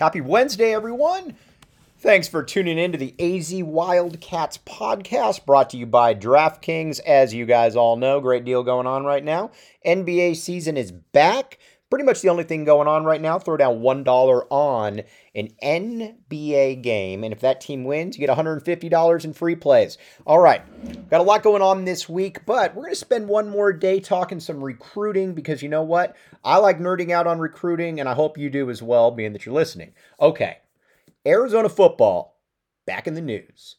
Happy Wednesday, everyone. Thanks for tuning in to the AZ Wildcats podcast brought to you by DraftKings. As you guys all know, great deal going on right now. NBA season is back. Pretty much the only thing going on right now, throw down $1 on an NBA game. And if that team wins, you get $150 in free plays. All right, got a lot going on this week, but we're going to spend one more day talking some recruiting because you know what? I like nerding out on recruiting, and I hope you do as well, being that you're listening. Okay, Arizona football back in the news.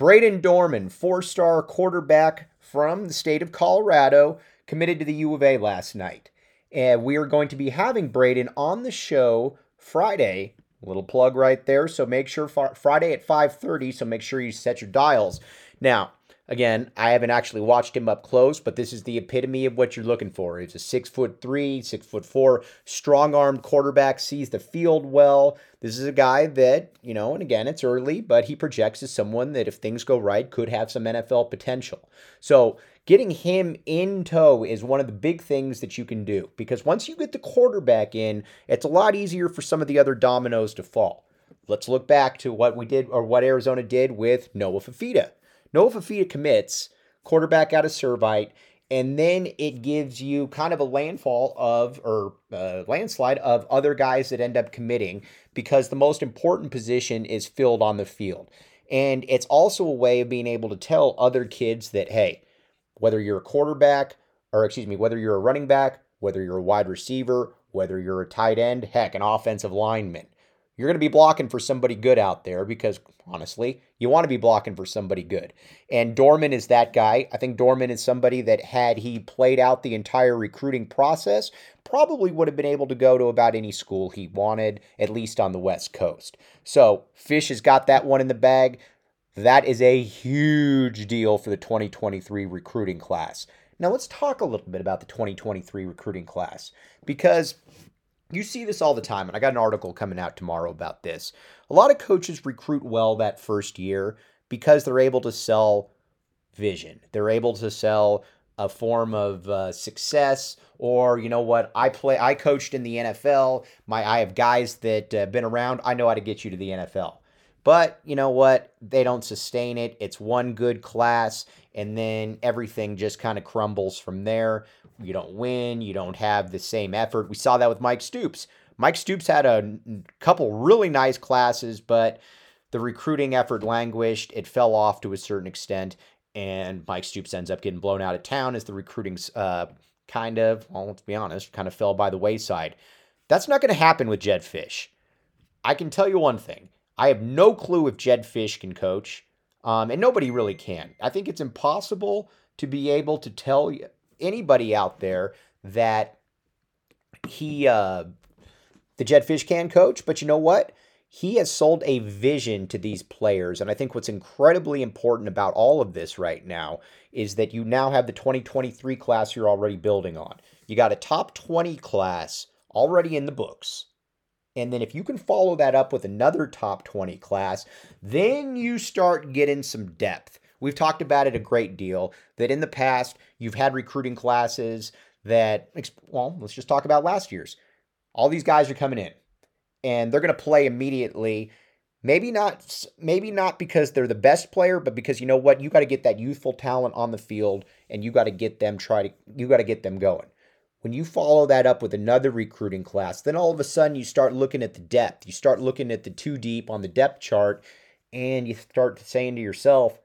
Brayden Dorman, four star quarterback from the state of Colorado, committed to the U of A last night. And we are going to be having Brayden on the show Friday Little plug right there. So make sure Friday at 5:30. So make sure you set your dials. Now, again, I haven't actually watched him up close, but this is the epitome of what you're looking for. He's a six foot three, six foot four, strong armed quarterback, sees the field well. This is a guy that, you know, and again, it's early, but he projects as someone that if things go right, could have some NFL potential. So getting him in tow is one of the big things that you can do because once you get the quarterback in, it's a lot easier for some of the other dominoes to fall. Let's look back to what we did or what Arizona did with Noah Fifita. Noah Fifita commits, quarterback out of Servite, and then it gives you kind of a landfall of or uh, landslide of other guys that end up committing because the most important position is filled on the field. And it's also a way of being able to tell other kids that, hey, whether you're a quarterback, or excuse me, whether you're a running back, whether you're a wide receiver, whether you're a tight end, heck, an offensive lineman. You're going to be blocking for somebody good out there because honestly, you want to be blocking for somebody good. And Dorman is that guy. I think Dorman is somebody that had he played out the entire recruiting process, probably would have been able to go to about any school he wanted, at least on the West Coast. So Fisch has got that one in the bag. That is a huge deal for the 2023 recruiting class. Now, let's talk a little bit about the 2023 recruiting class because you see this all the time, and I got an article coming out tomorrow about this. A lot of coaches recruit well that first year because they're able to sell vision, they're able to sell a form of uh, success or you know what i play i coached in the nfl my i have guys that uh, been around i know how to get you to the nfl but you know what? They don't sustain it. It's one good class, and then everything just kind of crumbles from there. You don't win. You don't have the same effort. We saw that with Mike Stoops. Mike Stoops had a couple really nice classes, but the recruiting effort languished. It fell off to a certain extent, and Mike Stoops ends up getting blown out of town as the recruiting uh, kind of, well, let's be honest, kind of fell by the wayside. That's not going to happen with Jedd Fisch. I can tell you one thing I have no clue if Jedd Fisch can coach, um, and nobody really can. I think it's impossible to be able to tell anybody out there that he, uh, the Jedd Fisch can coach, but you know what? He has sold a vision to these players. And I think what's incredibly important about all of this right now is that you now have the 2023 class you're already building on. You got a top 20 class already in the books. And then if you can follow that up with another top 20 class, then you start getting some depth. We've talked about it a great deal that in the past you've had recruiting classes that, well, let's just talk about last year's. All these guys are coming in and they're going to play immediately. Maybe not maybe not because they're the best player, but because you know what, you got to get that youthful talent on the field and you got to get them try to you got to get them going. When you follow that up with another recruiting class, then all of a sudden you start looking at the depth. You start looking at the two deep on the depth chart, and you start saying to yourself,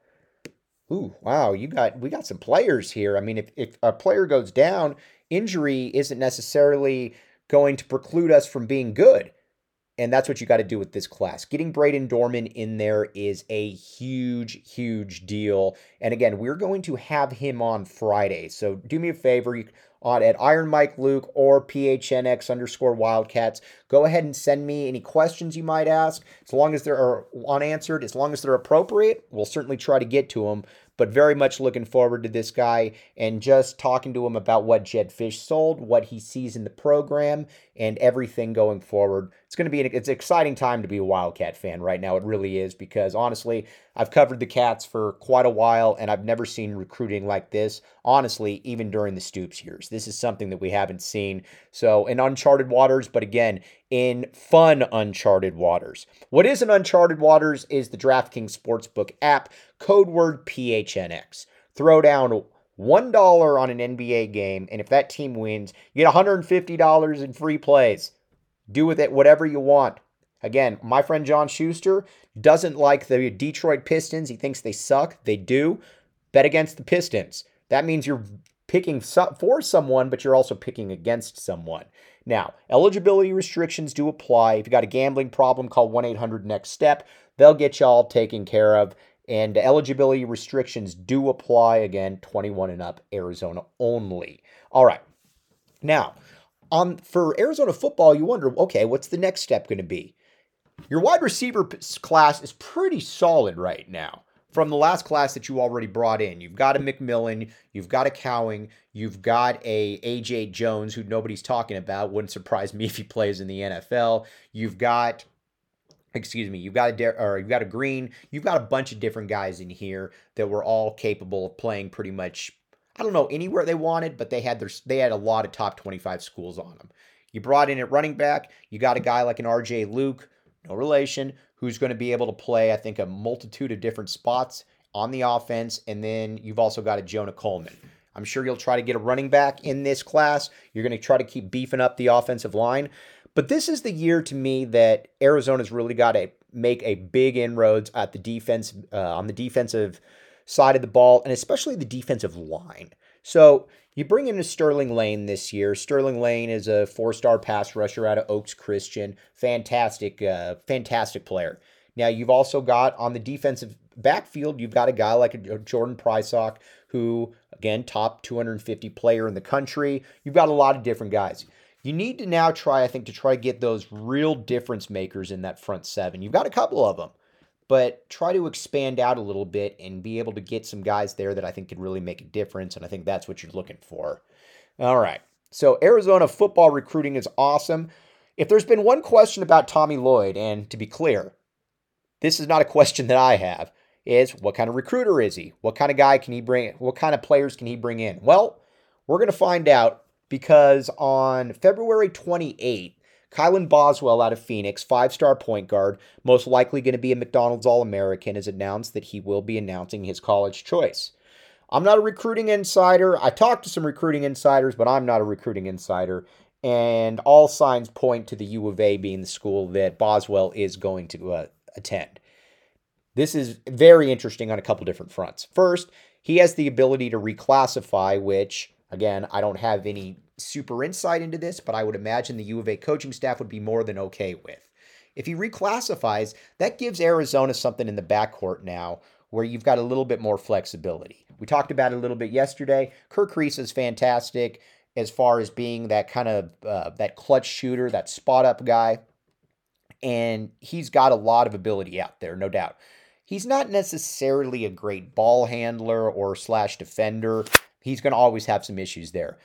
Ooh, wow, you got we got some players here. I mean, if, if a player goes down, injury isn't necessarily going to preclude us from being good. And that's what you got to do with this class. Getting Brayden Dorman in there is a huge, huge deal. And again, we're going to have him on Friday. So do me a favor. You, on at Iron Mike Luke or PHNX underscore Wildcats. Go ahead and send me any questions you might ask. As long as they're unanswered, as long as they're appropriate, we'll certainly try to get to them but very much looking forward to this guy and just talking to him about what Jedd Fisch sold, what he sees in the program, and everything going forward. It's going to be an, it's an exciting time to be a Wildcat fan right now. It really is because honestly, I've covered the Cats for quite a while and I've never seen recruiting like this. Honestly, even during the Stoops years, this is something that we haven't seen. So in uncharted waters, but again, in fun uncharted waters. What is an uncharted waters is the DraftKings Sportsbook app, code word PHNX. Throw down $1 on an NBA game, and if that team wins, you get $150 in free plays. Do with it whatever you want. Again, my friend John Schuster doesn't like the Detroit Pistons. He thinks they suck. They do. Bet against the Pistons. That means you're picking for someone, but you're also picking against someone. Now, eligibility restrictions do apply. If you got a gambling problem, call 1 800 Next Step. They'll get y'all taken care of. And eligibility restrictions do apply again, 21 and up, Arizona only. All right. Now, on for Arizona football, you wonder, okay, what's the next step going to be? Your wide receiver class is pretty solid right now from the last class that you already brought in. You've got a McMillan, you've got a Cowing, you've got a AJ Jones who nobody's talking about. Wouldn't surprise me if he plays in the NFL. You've got excuse me, you've got a De- or you've got a Green, you've got a bunch of different guys in here that were all capable of playing pretty much I don't know anywhere they wanted, but they had their they had a lot of top 25 schools on them. You brought in at running back, you got a guy like an RJ Luke, no relation, who's going to be able to play, I think, a multitude of different spots on the offense. And then you've also got a Jonah Coleman. I'm sure you'll try to get a running back in this class. You're going to try to keep beefing up the offensive line. But this is the year to me that Arizona's really got to make a big inroads at the defense uh, on the defensive side of the ball, and especially the defensive line. So you bring in a Sterling Lane this year. Sterling Lane is a four-star pass rusher out of Oaks Christian. Fantastic, uh, fantastic player. Now you've also got on the defensive backfield, you've got a guy like a Jordan Prysock, who again top 250 player in the country. You've got a lot of different guys. You need to now try, I think, to try to get those real difference makers in that front seven. You've got a couple of them but try to expand out a little bit and be able to get some guys there that I think could really make a difference. And I think that's what you're looking for. All right. So, Arizona football recruiting is awesome. If there's been one question about Tommy Lloyd, and to be clear, this is not a question that I have, is what kind of recruiter is he? What kind of guy can he bring? What kind of players can he bring in? Well, we're going to find out because on February 28th, Kylan Boswell out of Phoenix, five star point guard, most likely going to be a McDonald's All American, has announced that he will be announcing his college choice. I'm not a recruiting insider. I talked to some recruiting insiders, but I'm not a recruiting insider. And all signs point to the U of A being the school that Boswell is going to uh, attend. This is very interesting on a couple different fronts. First, he has the ability to reclassify, which, again, I don't have any super insight into this, but I would imagine the U of A coaching staff would be more than okay with. If he reclassifies, that gives Arizona something in the backcourt now where you've got a little bit more flexibility. We talked about it a little bit yesterday. Kerr Kriisa is fantastic as far as being that kind of uh, that clutch shooter, that spot up guy, and he's got a lot of ability out there, no doubt. He's not necessarily a great ball handler or slash defender. He's going to always have some issues there.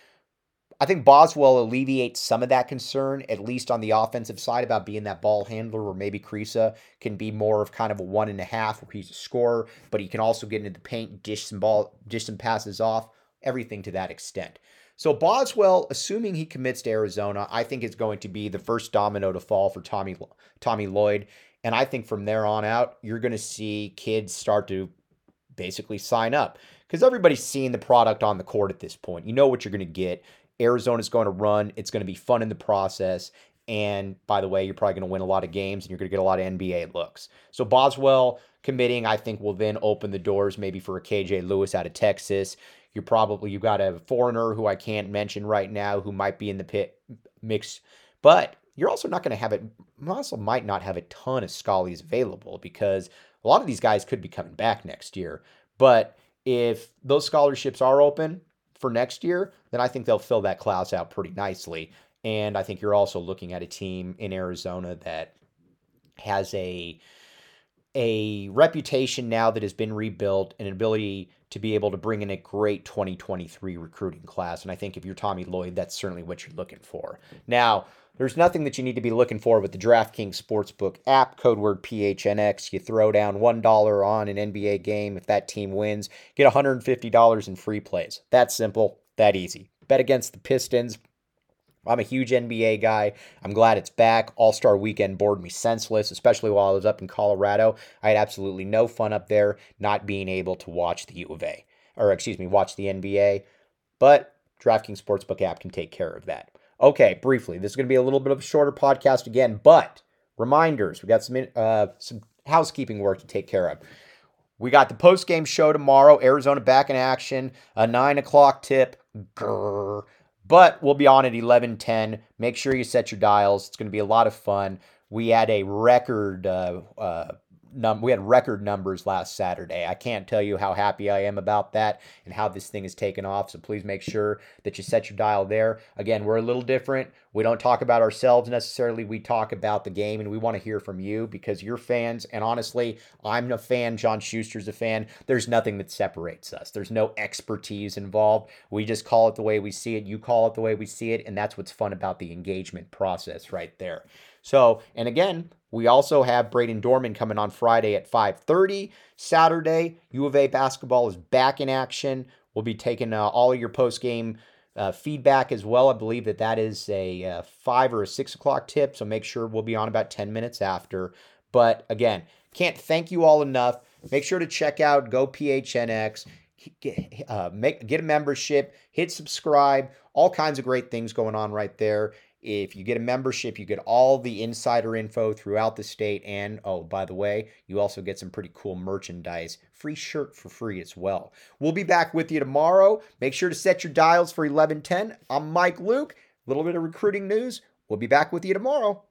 I think Boswell alleviates some of that concern, at least on the offensive side, about being that ball handler, or maybe Kriisa can be more of kind of a one and a half where he's a scorer, but he can also get into the paint, dish some ball, dish some passes off, everything to that extent. So Boswell, assuming he commits to Arizona, I think is going to be the first domino to fall for Tommy Tommy Lloyd. And I think from there on out, you're going to see kids start to basically sign up because everybody's seeing the product on the court at this point. You know what you're going to get. Arizona's going to run. It's going to be fun in the process. And by the way, you're probably going to win a lot of games and you're going to get a lot of NBA looks. So Boswell committing, I think, will then open the doors maybe for a KJ Lewis out of Texas. You're probably, you've got a foreigner who I can't mention right now who might be in the pit mix. But you're also not going to have it, also might not have a ton of Scullies available because a lot of these guys could be coming back next year. But if those scholarships are open, for next year, then I think they'll fill that class out pretty nicely. And I think you're also looking at a team in Arizona that has a a reputation now that has been rebuilt and an ability to be able to bring in a great 2023 recruiting class. And I think if you're Tommy Lloyd, that's certainly what you're looking for. Now, there's nothing that you need to be looking for with the DraftKings Sportsbook app, code word PHNX. You throw down $1 on an NBA game. If that team wins, get $150 in free plays. That simple, that easy. Bet against the Pistons, I'm a huge NBA guy. I'm glad it's back. All Star weekend bored me senseless, especially while I was up in Colorado. I had absolutely no fun up there not being able to watch the U of A, or excuse me, watch the NBA. But DraftKings Sportsbook app can take care of that. Okay, briefly, this is going to be a little bit of a shorter podcast again, but reminders. We got some uh, some housekeeping work to take care of. We got the post game show tomorrow. Arizona back in action. A nine o'clock tip. Grrr. But we'll be on at 11:10. Make sure you set your dials. It's going to be a lot of fun. We had a record uh, uh, num- we had record numbers last Saturday. I can't tell you how happy I am about that and how this thing is taken off. So please make sure that you set your dial there. Again, we're a little different. We don't talk about ourselves necessarily. We talk about the game and we want to hear from you because you're fans. And honestly, I'm a fan. John Schuster's a fan. There's nothing that separates us. There's no expertise involved. We just call it the way we see it. You call it the way we see it. And that's what's fun about the engagement process right there. So, and again, we also have Brayden Dorman coming on Friday at 5:30. Saturday, U of A basketball is back in action. We'll be taking uh, all of your post game uh, feedback as well. I believe that that is a uh, five or a six o'clock tip, so make sure we'll be on about 10 minutes after. But again, can't thank you all enough. Make sure to check out GoPHNX. Get, uh, make, get a membership, hit subscribe, all kinds of great things going on right there. If you get a membership, you get all the insider info throughout the state. And oh, by the way, you also get some pretty cool merchandise. Free shirt for free as well. We'll be back with you tomorrow. Make sure to set your dials for 1110. I'm Mike Luke. A little bit of recruiting news. We'll be back with you tomorrow.